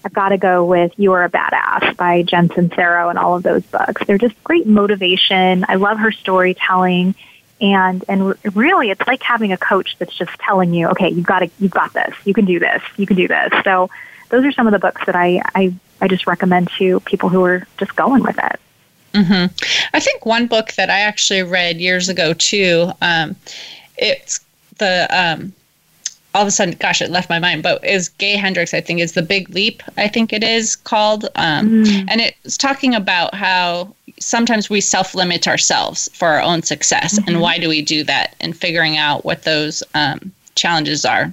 I've got to go with You Are a Badass by Jen Sincero and all of those books. They're just great motivation. I love her storytelling. And, and really, it's like having a coach that's just telling you, okay, you've got to, you've got this. You can do this. You can do this. So those are some of the books that I, I, I just recommend to people who are just going with it. Mm-hmm. I think one book that I actually read years ago too. Um, it's the um, all of a sudden, gosh, it left my mind, but is Gay Hendricks, I think, is The Big Leap, I think it is called. Um, mm. And it's talking about how sometimes we self limit ourselves for our own success. Mm-hmm. And why do we do that? And figuring out what those um, challenges are.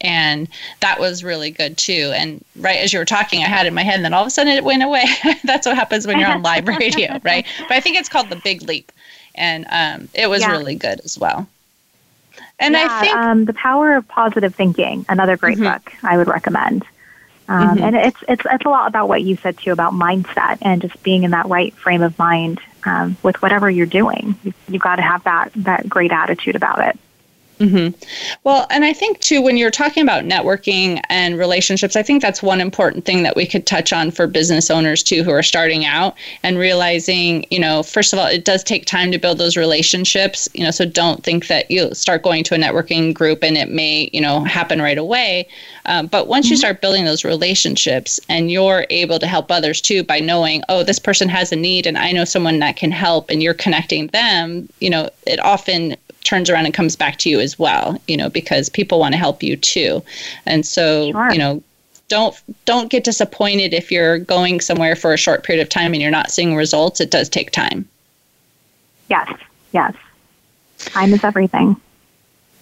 And that was really good too. And right as you were talking, I had it in my head, and then all of a sudden it went away. That's what happens when you're on live radio, right? But I think it's called The Big Leap. And um, it was yeah. really good as well. And yeah, I think um, the power of positive thinking, another great mm-hmm. book I would recommend. Um, mm-hmm. And it's it's it's a lot about what you said too about mindset and just being in that right frame of mind um, with whatever you're doing. You, you've got to have that that great attitude about it. Mm-hmm. Well, and I think too, when you're talking about networking and relationships, I think that's one important thing that we could touch on for business owners too who are starting out and realizing, you know, first of all, it does take time to build those relationships, you know, so don't think that you start going to a networking group and it may, you know, happen right away. Um, but once mm-hmm. you start building those relationships and you're able to help others too by knowing, oh, this person has a need and I know someone that can help and you're connecting them, you know, it often turns around and comes back to you as well, you know, because people want to help you too. And so, sure. you know, don't don't get disappointed if you're going somewhere for a short period of time and you're not seeing results. It does take time. Yes. Yes. Time is everything.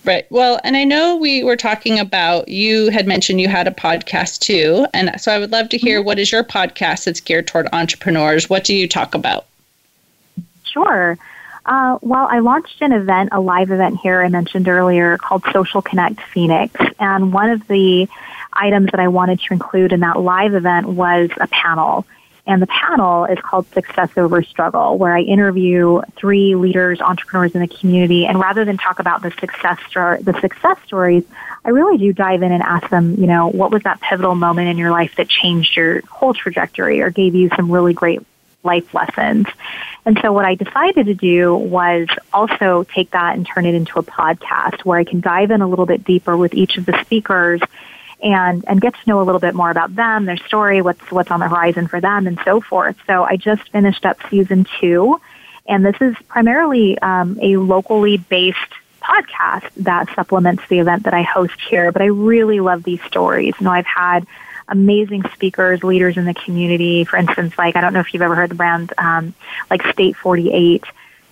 Right. Well, and I know we were talking about you had mentioned you had a podcast too, and so I would love to hear mm-hmm. what is your podcast that's geared toward entrepreneurs. What do you talk about? Sure. Uh, well, I launched an event, a live event here I mentioned earlier called Social Connect Phoenix. And one of the items that I wanted to include in that live event was a panel. And the panel is called Success Over Struggle, where I interview three leaders, entrepreneurs in the community. And rather than talk about the success the success stories, I really do dive in and ask them, you know, what was that pivotal moment in your life that changed your whole trajectory or gave you some really great life lessons. And so what I decided to do was also take that and turn it into a podcast where I can dive in a little bit deeper with each of the speakers and and get to know a little bit more about them, their story, what's what's on the horizon for them, and so forth. So I just finished up season two, and this is primarily um, a locally based podcast that supplements the event that I host here. But I really love these stories. You know, I've had amazing speakers, leaders in the community. For instance, like I don't know if you've ever heard the brand um, like State 48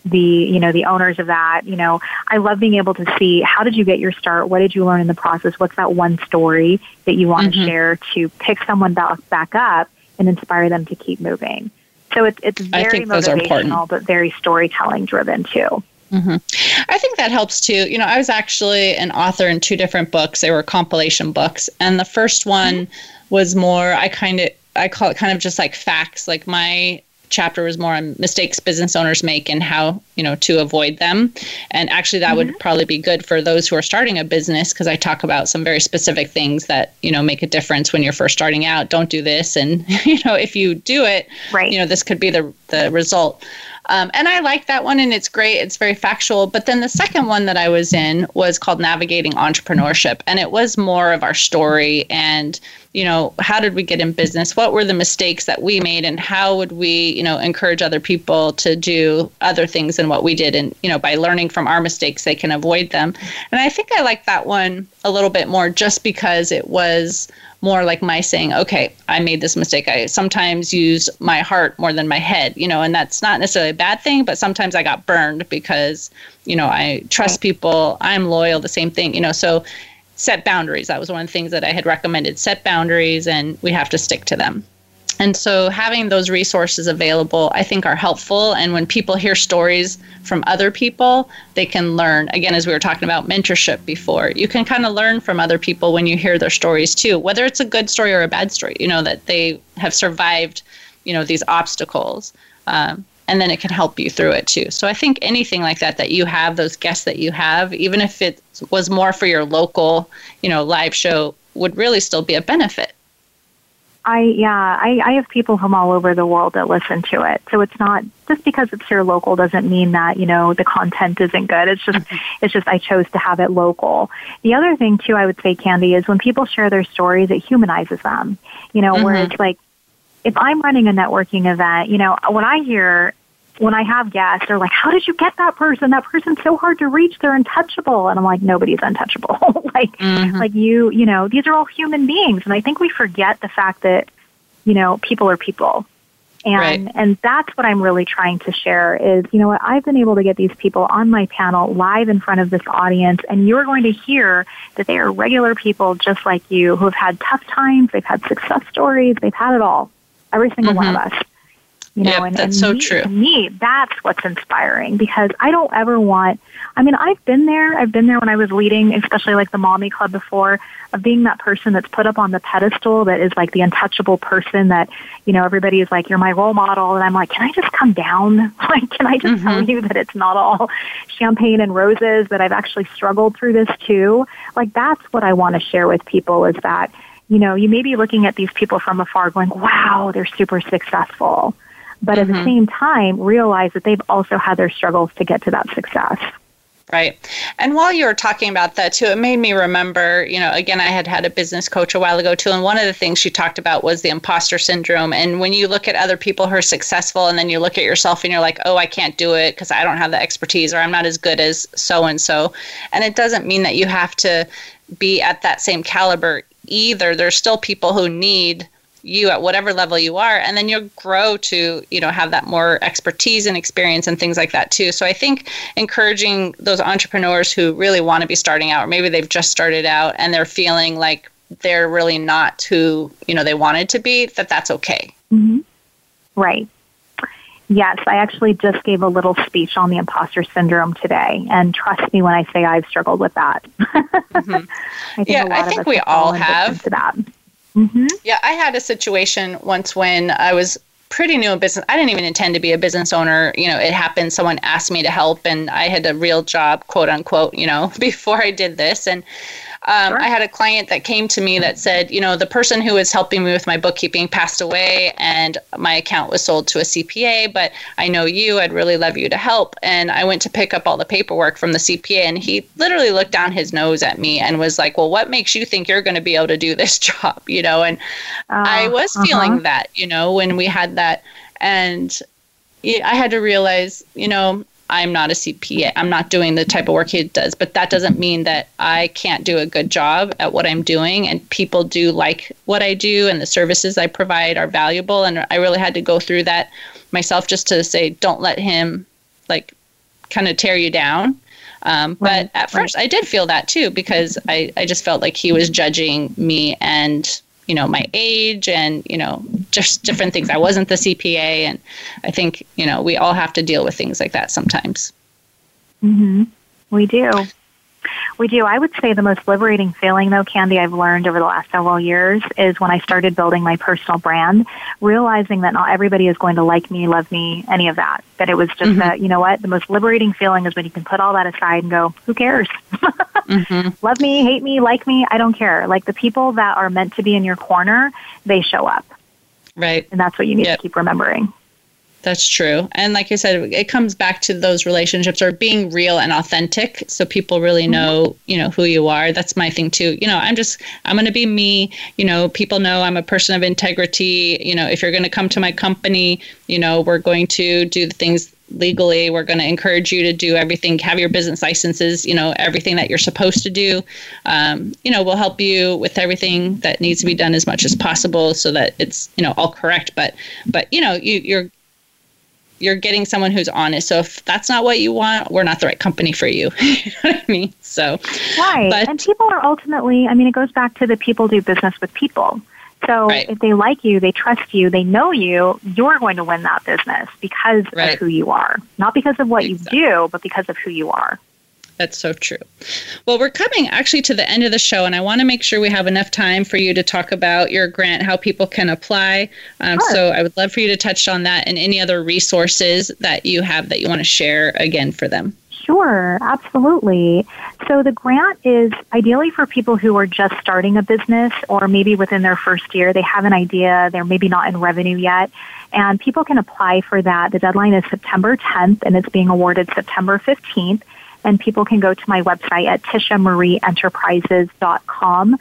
the you know the owners of that you know i love being able to see how did you get your start what did you learn in the process what's that one story that you want mm-hmm. to share to pick someone back, back up and inspire them to keep moving so it's it's very motivational but very storytelling driven too Mm-hmm. I think that helps too. You know, I was actually an author in two different books. They were compilation books, and the first one mm-hmm was more I kind of I call it kind of just like facts. Like my chapter was more on mistakes business owners make and how you know to avoid them and actually that mm-hmm. would probably be good for those who are starting a business because i talk about some very specific things that you know make a difference when you're first starting out don't do this and you know if you do it right you know this could be the the result um, and I like that one, and it's great. It's very factual. But then the second one that I was in was called Navigating Entrepreneurship, and it was more of our story and you know, how did we get in business? What were the mistakes that we made and how would we, you know, encourage other people to do other things than what we did and, you know, by learning from our mistakes they can avoid them. And I think I like that one a little bit more just because it was more like my saying, okay, I made this mistake. I sometimes use my heart more than my head, you know, and that's not necessarily a bad thing, but sometimes I got burned because, you know, I trust people, I'm loyal, the same thing, you know, so set boundaries. That was one of the things that I had recommended set boundaries and we have to stick to them. And so having those resources available, I think, are helpful. And when people hear stories from other people, they can learn. Again, as we were talking about mentorship before, you can kind of learn from other people when you hear their stories too, whether it's a good story or a bad story, you know, that they have survived, you know, these obstacles. Um, and then it can help you through it too. So I think anything like that, that you have, those guests that you have, even if it was more for your local, you know, live show, would really still be a benefit. I yeah, I, I have people from all over the world that listen to it. So it's not just because it's here local doesn't mean that, you know, the content isn't good. It's just mm-hmm. it's just I chose to have it local. The other thing too I would say, Candy, is when people share their stories, it humanizes them. You know, mm-hmm. where it's like if I'm running a networking event, you know, when I hear when I have guests, they're like, "How did you get that person? That person's so hard to reach. They're untouchable." And I'm like, "Nobody's untouchable. like, mm-hmm. like you, you know, these are all human beings." And I think we forget the fact that, you know, people are people, and right. and that's what I'm really trying to share is, you know, what I've been able to get these people on my panel live in front of this audience, and you're going to hear that they are regular people just like you who have had tough times, they've had success stories, they've had it all, every single mm-hmm. one of us. You know, yep, and, that's and so me, true. Me, that's what's inspiring because I don't ever want. I mean, I've been there. I've been there when I was leading, especially like the mommy club before, of being that person that's put up on the pedestal that is like the untouchable person that, you know, everybody is like, you're my role model. And I'm like, can I just come down? Like, can I just mm-hmm. tell you that it's not all champagne and roses, that I've actually struggled through this too? Like, that's what I want to share with people is that, you know, you may be looking at these people from afar going, wow, they're super successful but mm-hmm. at the mm-hmm. same time realize that they've also had their struggles to get to that success. Right. And while you were talking about that too, it made me remember, you know, again, I had had a business coach a while ago too. And one of the things she talked about was the imposter syndrome. And when you look at other people who are successful and then you look at yourself and you're like, oh, I can't do it because I don't have the expertise or I'm not as good as so and so. And it doesn't mean that you have to be at that same caliber either. There's still people who need you at whatever level you are and then you'll grow to you know have that more expertise and experience and things like that too. So i think encouraging those entrepreneurs who really want to be starting out or maybe they've just started out and they're feeling like they're really not who you know they wanted to be that that's okay. Mm-hmm. right. Yes i actually just gave a little speech on the imposter syndrome today and trust me when i say i've struggled with that. Mm-hmm. I yeah i think we all have. to that Mm-hmm. Yeah, I had a situation once when I was pretty new in business. I didn't even intend to be a business owner. You know, it happened. Someone asked me to help, and I had a real job, quote unquote, you know, before I did this. And um, sure. I had a client that came to me that said, you know, the person who was helping me with my bookkeeping passed away and my account was sold to a CPA, but I know you, I'd really love you to help. And I went to pick up all the paperwork from the CPA and he literally looked down his nose at me and was like, well, what makes you think you're going to be able to do this job? You know, and uh, I was uh-huh. feeling that, you know, when we had that. And I had to realize, you know, I'm not a CPA. I'm not doing the type of work he does, but that doesn't mean that I can't do a good job at what I'm doing. And people do like what I do, and the services I provide are valuable. And I really had to go through that myself just to say, don't let him like kind of tear you down. Um, right, but at first, right. I did feel that too because I, I just felt like he was judging me and you know my age and you know just different things. I wasn't the cpa and i think you know we all have to deal with things like that sometimes. Mhm we do we do. I would say the most liberating feeling, though, Candy, I've learned over the last several years is when I started building my personal brand, realizing that not everybody is going to like me, love me, any of that. That it was just mm-hmm. that, you know what? The most liberating feeling is when you can put all that aside and go, who cares? mm-hmm. Love me, hate me, like me, I don't care. Like the people that are meant to be in your corner, they show up. Right. And that's what you need yep. to keep remembering. That's true. And like I said, it comes back to those relationships or being real and authentic so people really mm-hmm. know, you know, who you are. That's my thing too. You know, I'm just I'm going to be me, you know, people know I'm a person of integrity, you know, if you're going to come to my company, you know, we're going to do the things legally. We're going to encourage you to do everything, have your business licenses, you know, everything that you're supposed to do. Um, you know, we'll help you with everything that needs to be done as much as possible so that it's, you know, all correct. But, but, you know, you, you're, you're getting someone who's honest. So if that's not what you want, we're not the right company for you. you know what I mean? So, right. But, and people are ultimately, I mean, it goes back to the people do business with people. So right. if they like you, they trust you, they know you, you're going to win that business because right. of who you are. Not because of what exactly. you do, but because of who you are. That's so true. Well, we're coming actually to the end of the show, and I want to make sure we have enough time for you to talk about your grant, how people can apply. Um, sure. So I would love for you to touch on that and any other resources that you have that you want to share again for them. Sure, absolutely. So the grant is ideally for people who are just starting a business or maybe within their first year, they have an idea, they're maybe not in revenue yet, and people can apply for that. The deadline is September 10th and it's being awarded September 15th. And people can go to my website at tishamarieNterprises.com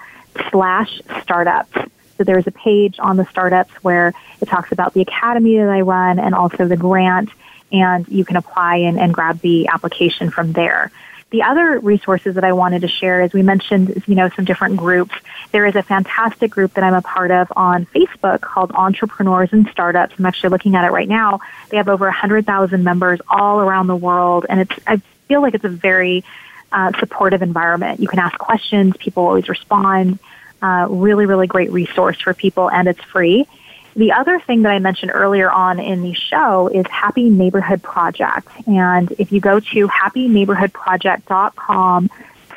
slash startups. So there's a page on the startups where it talks about the academy that I run and also the grant and you can apply and, and grab the application from there. The other resources that I wanted to share, as we mentioned, you know, some different groups. There is a fantastic group that I'm a part of on Facebook called Entrepreneurs and Startups. I'm actually looking at it right now. They have over 100,000 members all around the world, and it's I feel like it's a very uh, supportive environment. You can ask questions; people always respond. Uh, really, really great resource for people, and it's free. The other thing that I mentioned earlier on in the show is Happy Neighborhood Project. And if you go to happyneighborhoodproject.com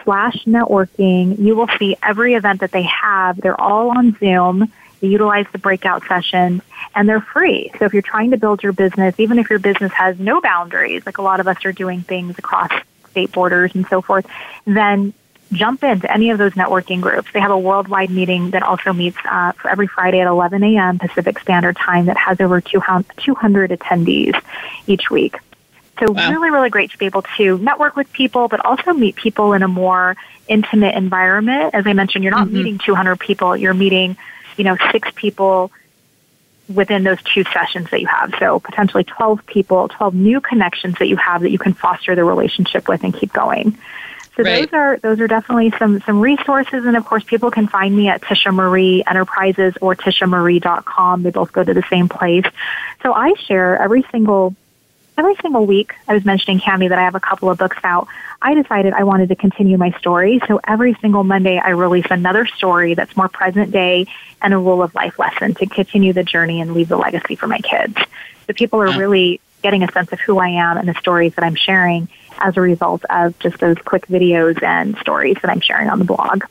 slash networking, you will see every event that they have. They're all on Zoom. They utilize the breakout sessions and they're free. So if you're trying to build your business, even if your business has no boundaries, like a lot of us are doing things across state borders and so forth, then jump into any of those networking groups. They have a worldwide meeting that also meets uh, for every Friday at 11 a.m. Pacific Standard Time that has over 200 attendees each week. So wow. really, really great to be able to network with people, but also meet people in a more intimate environment. As I mentioned, you're not mm-hmm. meeting 200 people; you're meeting, you know, six people within those two sessions that you have. So potentially 12 people, 12 new connections that you have that you can foster the relationship with and keep going. So right. those are those are definitely some some resources, and of course, people can find me at Tisha Marie Enterprises or TishaMarie.com. They both go to the same place. So I share every single every single week. I was mentioning Cami that I have a couple of books out. I decided I wanted to continue my story, so every single Monday I release another story that's more present day and a rule of life lesson to continue the journey and leave the legacy for my kids. So people are really getting a sense of who I am and the stories that I'm sharing as a result of just those quick videos and stories that I'm sharing on the blog.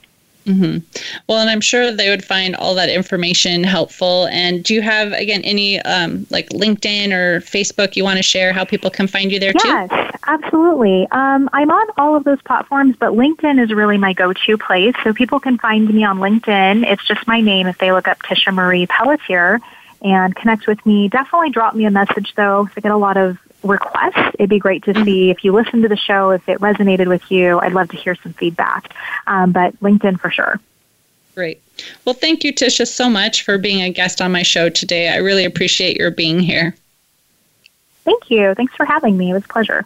Mm-hmm. Well, and I'm sure they would find all that information helpful. And do you have, again, any um, like LinkedIn or Facebook you want to share how people can find you there yes, too? Yes, absolutely. Um, I'm on all of those platforms, but LinkedIn is really my go to place. So people can find me on LinkedIn. It's just my name if they look up Tisha Marie Pelletier and connect with me. Definitely drop me a message though. I get a lot of requests. It'd be great to see if you listened to the show, if it resonated with you. I'd love to hear some feedback. Um, but LinkedIn for sure. Great. Well, thank you, Tisha, so much for being a guest on my show today. I really appreciate your being here. Thank you. Thanks for having me. It was a pleasure.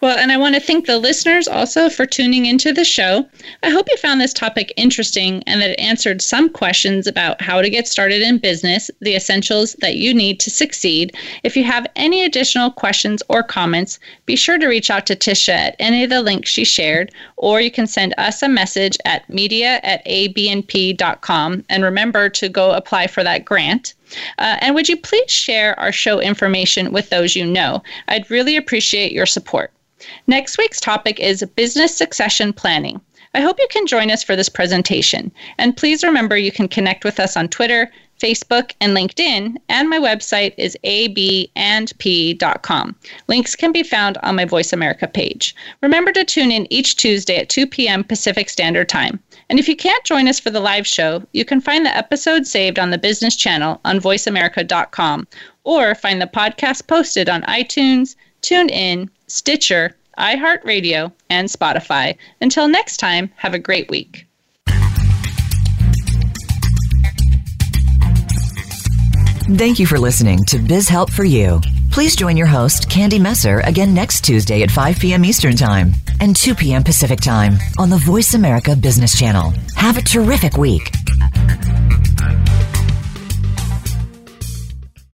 Well, and I want to thank the listeners also for tuning into the show. I hope you found this topic interesting and that it answered some questions about how to get started in business, the essentials that you need to succeed. If you have any additional questions or comments, be sure to reach out to Tisha at any of the links she shared, or you can send us a message at media at abandp.com. And remember to go apply for that grant. Uh, and would you please share our show information with those you know? I'd really appreciate your support. Next week's topic is business succession planning. I hope you can join us for this presentation. And please remember you can connect with us on Twitter, Facebook, and LinkedIn, and my website is abandp.com. Links can be found on my Voice America page. Remember to tune in each Tuesday at 2 p.m. Pacific Standard Time. And if you can't join us for the live show, you can find the episode saved on the business channel on voiceamerica.com or find the podcast posted on iTunes, TuneIn, Stitcher, iHeartRadio, and Spotify. Until next time, have a great week. Thank you for listening to Biz Help for You. Please join your host, Candy Messer, again next Tuesday at 5 p.m. Eastern Time and 2 p.m. Pacific Time on the Voice America Business Channel. Have a terrific week.